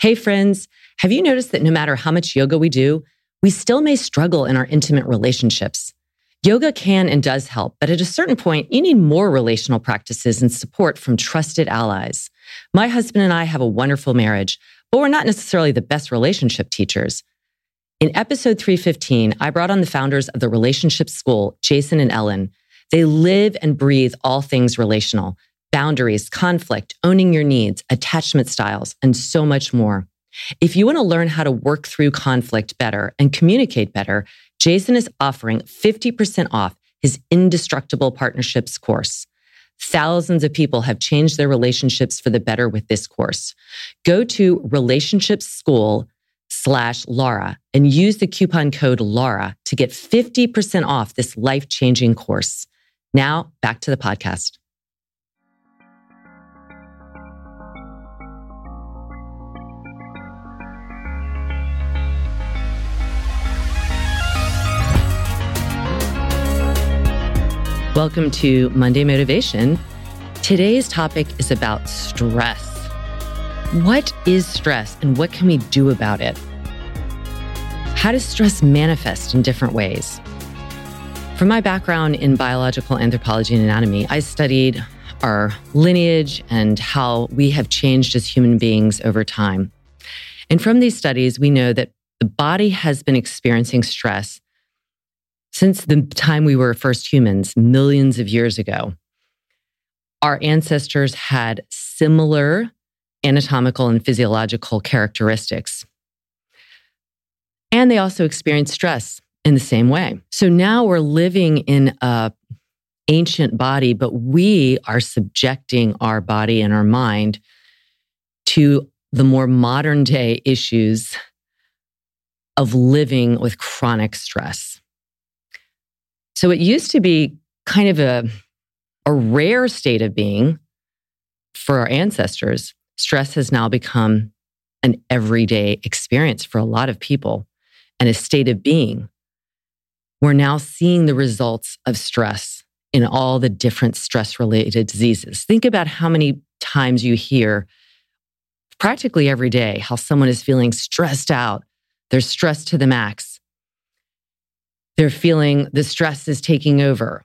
Hey, friends, have you noticed that no matter how much yoga we do, we still may struggle in our intimate relationships? Yoga can and does help, but at a certain point, you need more relational practices and support from trusted allies. My husband and I have a wonderful marriage, but we're not necessarily the best relationship teachers. In episode 315, I brought on the founders of the Relationship School, Jason and Ellen. They live and breathe all things relational boundaries, conflict, owning your needs, attachment styles, and so much more. If you want to learn how to work through conflict better and communicate better, Jason is offering 50% off his Indestructible Partnerships course. Thousands of people have changed their relationships for the better with this course. Go to Relationships School slash Laura and use the coupon code Laura to get 50% off this life changing course. Now back to the podcast. Welcome to Monday Motivation. Today's topic is about stress. What is stress and what can we do about it? How does stress manifest in different ways? From my background in biological anthropology and anatomy, I studied our lineage and how we have changed as human beings over time. And from these studies, we know that the body has been experiencing stress since the time we were first humans, millions of years ago, our ancestors had similar anatomical and physiological characteristics. And they also experienced stress in the same way. So now we're living in a ancient body, but we are subjecting our body and our mind to the more modern day issues of living with chronic stress. So it used to be kind of a, a rare state of being for our ancestors. Stress has now become an everyday experience for a lot of people and a state of being. We're now seeing the results of stress in all the different stress related diseases. Think about how many times you hear practically every day how someone is feeling stressed out. They're stressed to the max. They're feeling the stress is taking over.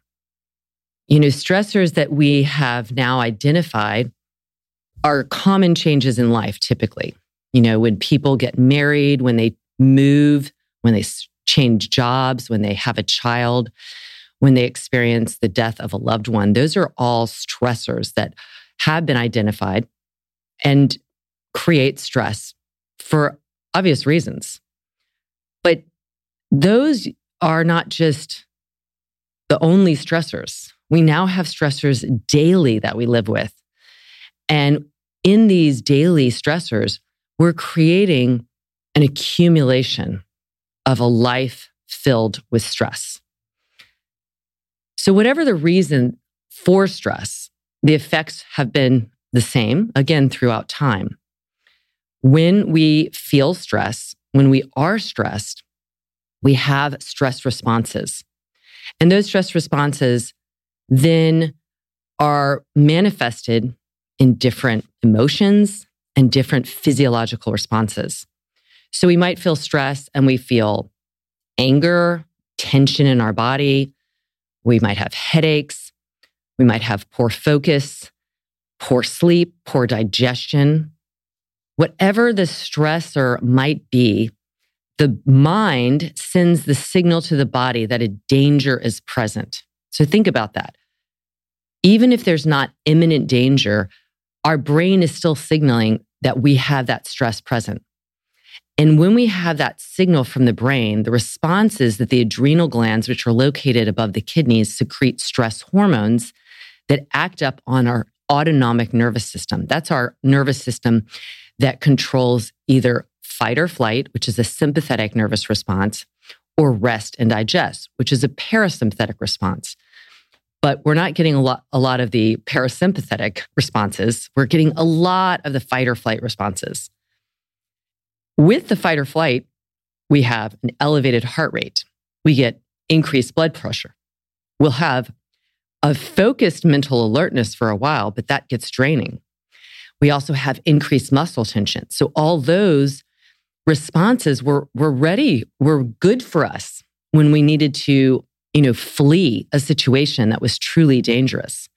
You know, stressors that we have now identified are common changes in life typically. You know, when people get married, when they move, when they change jobs, when they have a child, when they experience the death of a loved one, those are all stressors that have been identified and create stress for obvious reasons. But those are not just the only stressors. We now have stressors daily that we live with. And in these daily stressors, we're creating an accumulation of a life filled with stress. So, whatever the reason for stress, the effects have been the same, again, throughout time. When we feel stress, when we are stressed, we have stress responses. And those stress responses then are manifested in different emotions and different physiological responses. So we might feel stress and we feel anger, tension in our body. We might have headaches. We might have poor focus, poor sleep, poor digestion. Whatever the stressor might be, the mind sends the signal to the body that a danger is present. So think about that. Even if there's not imminent danger, our brain is still signaling that we have that stress present. And when we have that signal from the brain, the response is that the adrenal glands, which are located above the kidneys, secrete stress hormones that act up on our autonomic nervous system. That's our nervous system that controls either fight or flight, which is a sympathetic nervous response, or rest and digest, which is a parasympathetic response. But we're not getting a lot, a lot of the parasympathetic responses. We're getting a lot of the fight or flight responses. With the fight or flight, we have an elevated heart rate. We get increased blood pressure. We'll have a focused mental alertness for a while, but that gets draining. We also have increased muscle tension. So all those responses were, were ready, were good for us when we needed to, you know, flee a situation that was truly dangerous.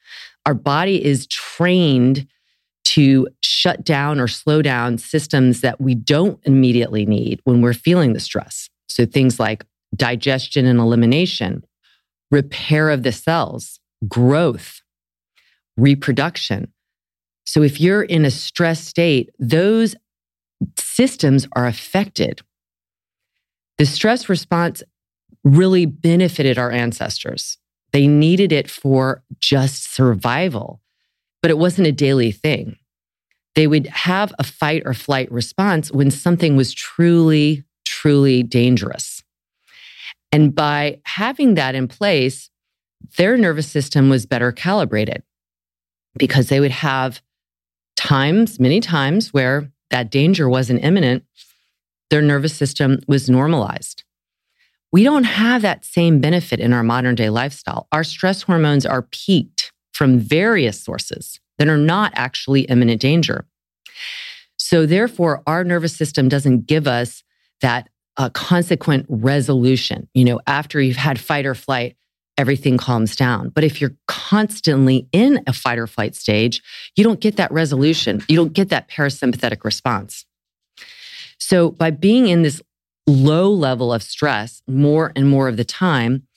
Our body is trained to shut down or slow down systems that we don't immediately need when we're feeling the stress. So things like digestion and elimination, repair of the cells, growth, reproduction. So if you're in a stress state, those systems are affected. The stress response really benefited our ancestors. They needed it for just survival, but it wasn't a daily thing. They would have a fight or flight response when something was truly, truly dangerous. And by having that in place, their nervous system was better calibrated because they would have times, many times, where that danger wasn't imminent, their nervous system was normalized. We don't have that same benefit in our modern day lifestyle. Our stress hormones are peaked from various sources that are not actually imminent danger. So, therefore, our nervous system doesn't give us that uh, consequent resolution. You know, after you've had fight or flight, everything calms down. But if you're constantly in a fight or flight stage, you don't get that resolution. You don't get that parasympathetic response. So by being in this low level of stress more and more of the time,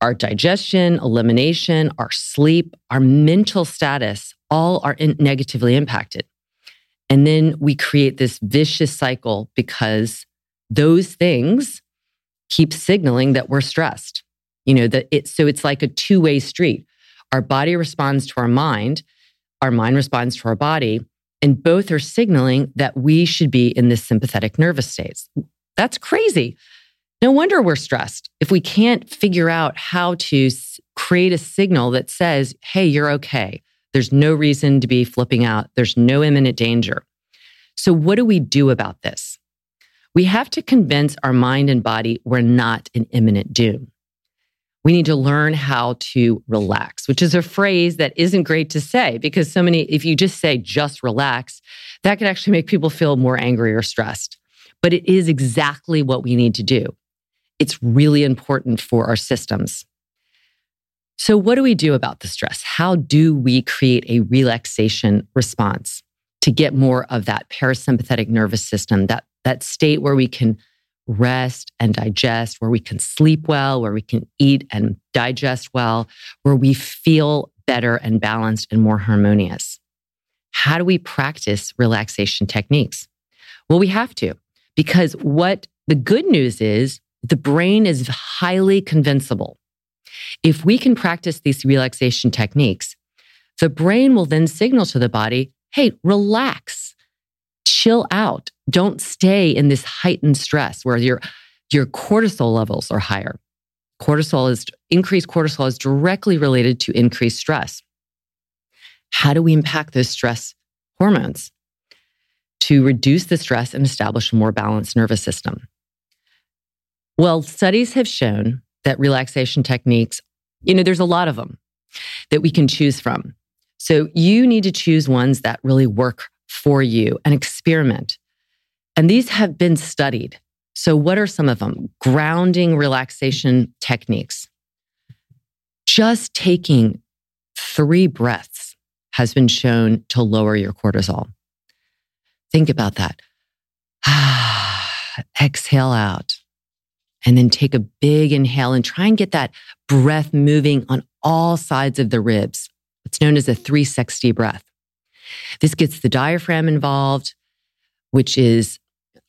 our digestion, elimination, our sleep, our mental status all are in negatively impacted. And then we create this vicious cycle because those things keep signaling that we're stressed. You know, that it so it's like a two-way street. Our body responds to our mind, our mind responds to our body, and both are signaling that we should be in this sympathetic nervous state. That's crazy. No wonder we're stressed if we can't figure out how to create a signal that says, hey, you're okay. There's no reason to be flipping out. There's no imminent danger. So, what do we do about this? We have to convince our mind and body we're not in imminent doom we need to learn how to relax, which is a phrase that isn't great to say because so many, if you just say just relax, that could actually make people feel more angry or stressed. But it is exactly what we need to do. It's really important for our systems. So, what do we do about the stress? How do we create a relaxation response to get more of that parasympathetic nervous system, that, that state where we can rest and digest, where we can sleep well, where we can eat and digest well, where we feel better and balanced and more harmonious. How do we practice relaxation techniques? Well, we have to, because what the good news is, the brain is highly convincible. If we can practice these relaxation techniques, the brain will then signal to the body, hey, relax chill out. Don't stay in this heightened stress where your, your cortisol levels are higher. Cortisol is increased cortisol is directly related to increased stress. How do we impact those stress hormones? To reduce the stress and establish a more balanced nervous system. Well, studies have shown that relaxation techniques, you know, there's a lot of them. that we can choose from. So you need to choose ones that really work for you and experiment. And these have been studied. So, what are some of them? Grounding relaxation techniques. Just taking three breaths has been shown to lower your cortisol. Think about that. Exhale out and then take a big inhale and try and get that breath moving on all sides of the ribs. It's known as a 360 breath. This gets the diaphragm involved, which is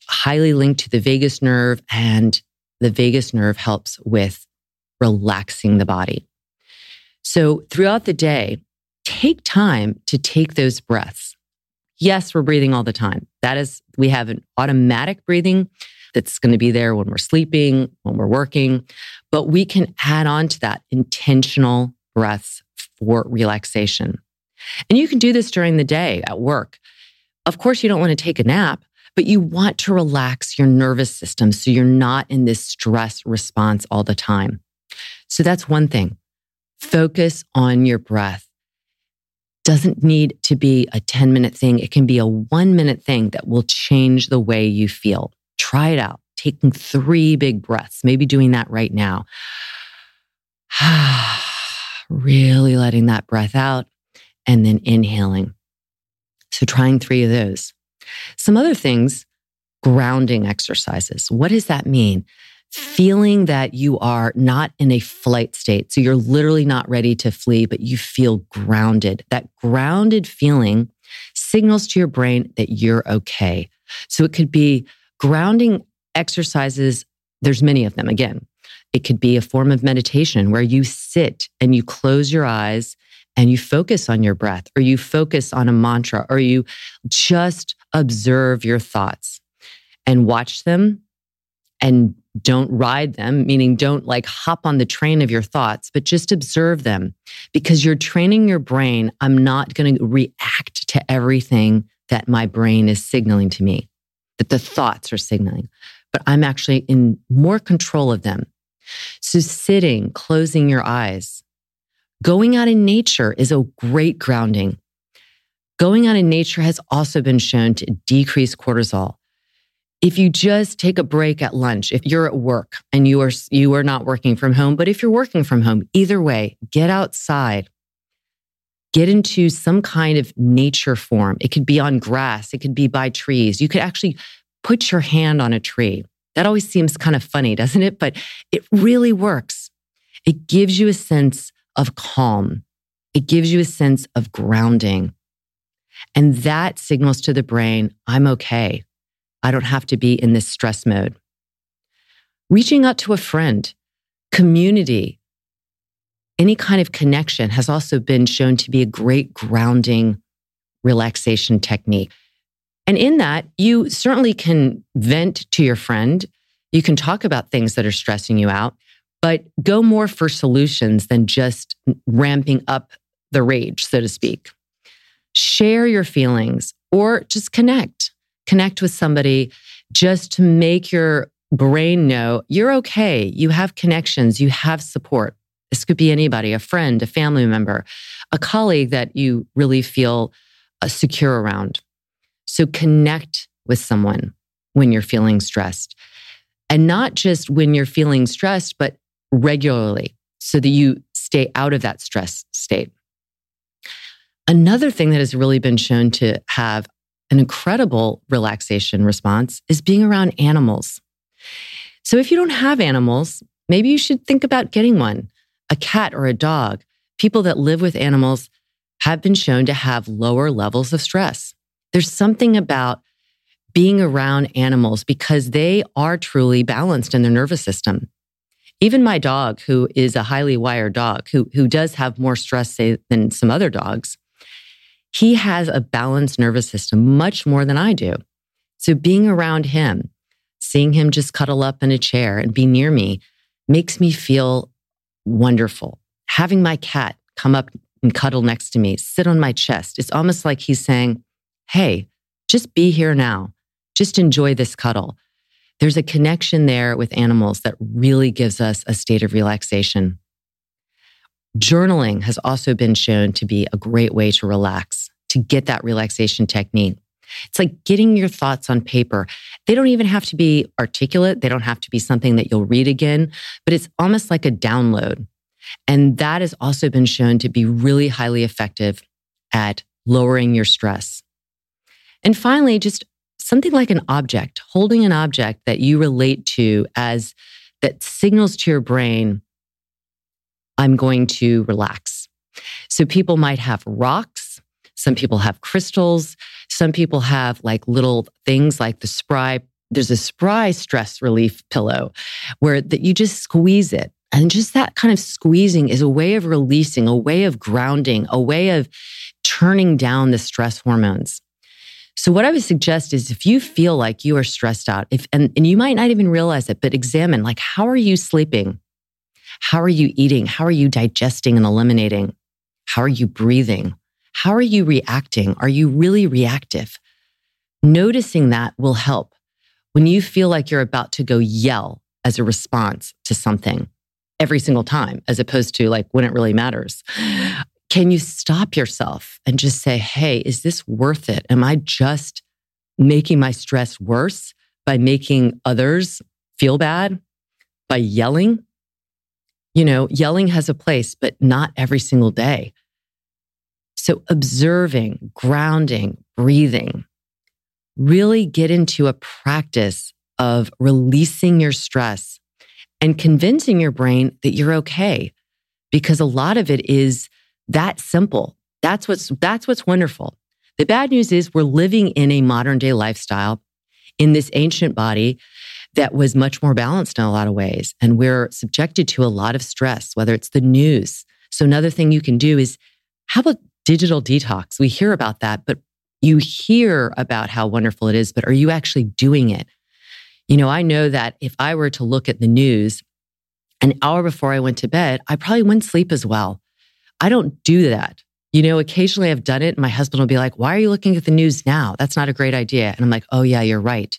highly linked to the vagus nerve, and the vagus nerve helps with relaxing the body. So throughout the day, take time to take those breaths. Yes, we're breathing all the time. That is, we have an automatic breathing that's going to be there when we're sleeping, when we're working, but we can add on to that intentional breaths for relaxation. And you can do this during the day at work. Of course, you don't want to take a nap, but you want to relax your nervous system so you're not in this stress response all the time. So that's one thing. Focus on your breath. Doesn't need to be a 10 minute thing. It can be a one minute thing that will change the way you feel. Try it out, taking three big breaths, maybe doing that right now. really letting that breath out and then inhaling. So trying three of those. Some other things, grounding exercises. What does that mean? Feeling that you are not in a flight state. So you're literally not ready to flee, but you feel grounded. That grounded feeling signals to your brain that you're okay. So it could be grounding exercises. There's many of them. Again, it could be a form of meditation where you sit and you close your eyes and you focus on your breath or you focus on a mantra or you just observe your thoughts and watch them and don't ride them, meaning don't like hop on the train of your thoughts, but just observe them because you're training your brain. I'm not going to react to everything that my brain is signaling to me, that the thoughts are signaling, but I'm actually in more control of them. So sitting, closing your eyes, Going out in nature is a great grounding. Going out in nature has also been shown to decrease cortisol. If you just take a break at lunch, if you're at work and you are, you are not working from home, but if you're working from home, either way, get outside, get into some kind of nature form. It could be on grass. It could be by trees. You could actually put your hand on a tree. That always seems kind of funny, doesn't it? But it really works. It gives you a sense of calm. It gives you a sense of grounding. And that signals to the brain, I'm okay. I don't have to be in this stress mode. Reaching out to a friend, community, any kind of connection has also been shown to be a great grounding relaxation technique. And in that, you certainly can vent to your friend. You can talk about things that are stressing you out but go more for solutions than just ramping up the rage, so to speak. Share your feelings or just connect. Connect with somebody just to make your brain know you're okay. You have connections, you have support. This could be anybody, a friend, a family member, a colleague that you really feel uh, secure around. So connect with someone when you're feeling stressed. And not just when you're feeling stressed, but regularly so that you stay out of that stress state. Another thing that has really been shown to have an incredible relaxation response is being around animals. So if you don't have animals, maybe you should think about getting one, a cat or a dog. People that live with animals have been shown to have lower levels of stress. There's something about being around animals because they are truly balanced in their nervous system. Even my dog, who is a highly wired dog, who, who does have more stress say, than some other dogs, he has a balanced nervous system much more than I do. So being around him, seeing him just cuddle up in a chair and be near me makes me feel wonderful. Having my cat come up and cuddle next to me, sit on my chest, it's almost like he's saying, Hey, just be here now. Just enjoy this cuddle. There's a connection there with animals that really gives us a state of relaxation. Journaling has also been shown to be a great way to relax, to get that relaxation technique. It's like getting your thoughts on paper. They don't even have to be articulate. They don't have to be something that you'll read again, but it's almost like a download. And that has also been shown to be really highly effective at lowering your stress. And finally, just something like an object, holding an object that you relate to as that signals to your brain, I'm going to relax. So people might have rocks. Some people have crystals. Some people have like little things like the spry. There's a spry stress relief pillow where that you just squeeze it. And just that kind of squeezing is a way of releasing, a way of grounding, a way of turning down the stress hormones. So what I would suggest is if you feel like you are stressed out, if and, and you might not even realize it, but examine like how are you sleeping? How are you eating? How are you digesting and eliminating? How are you breathing? How are you reacting? Are you really reactive? Noticing that will help when you feel like you're about to go yell as a response to something every single time, as opposed to like when it really matters. Can you stop yourself and just say, Hey, is this worth it? Am I just making my stress worse by making others feel bad by yelling? You know, yelling has a place, but not every single day. So observing, grounding, breathing, really get into a practice of releasing your stress and convincing your brain that you're okay. Because a lot of it is that simple. That's what's, that's what's wonderful. The bad news is we're living in a modern day lifestyle in this ancient body that was much more balanced in a lot of ways. And we're subjected to a lot of stress, whether it's the news. So another thing you can do is how about digital detox. We hear about that, but you hear about how wonderful it is, but are you actually doing it? You know, I know that if I were to look at the news an hour before I went to bed, I probably wouldn't sleep as well. I don't do that. You know, occasionally I've done it. And my husband will be like, Why are you looking at the news now? That's not a great idea. And I'm like, Oh, yeah, you're right.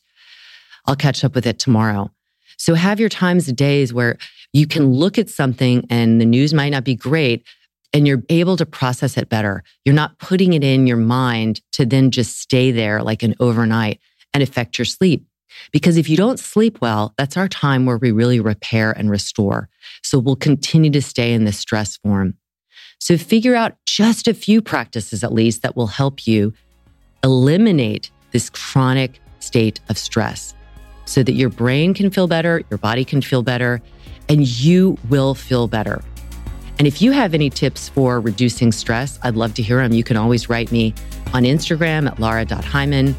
I'll catch up with it tomorrow. So have your times of days where you can look at something and the news might not be great, and you're able to process it better. You're not putting it in your mind to then just stay there like an overnight and affect your sleep. Because if you don't sleep well, that's our time where we really repair and restore. So we'll continue to stay in this stress form. So figure out just a few practices at least that will help you eliminate this chronic state of stress so that your brain can feel better, your body can feel better, and you will feel better. And if you have any tips for reducing stress, I'd love to hear them. You can always write me on Instagram at lara.heimann.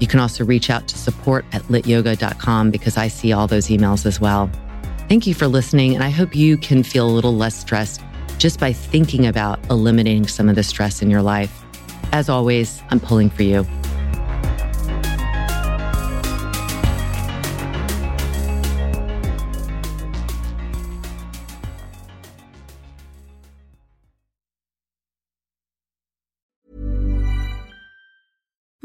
You can also reach out to support at lytyoga.com because I see all those emails as well. Thank you for listening, and I hope you can feel a little less stressed just by thinking about eliminating some of the stress in your life. As always, I'm pulling for you.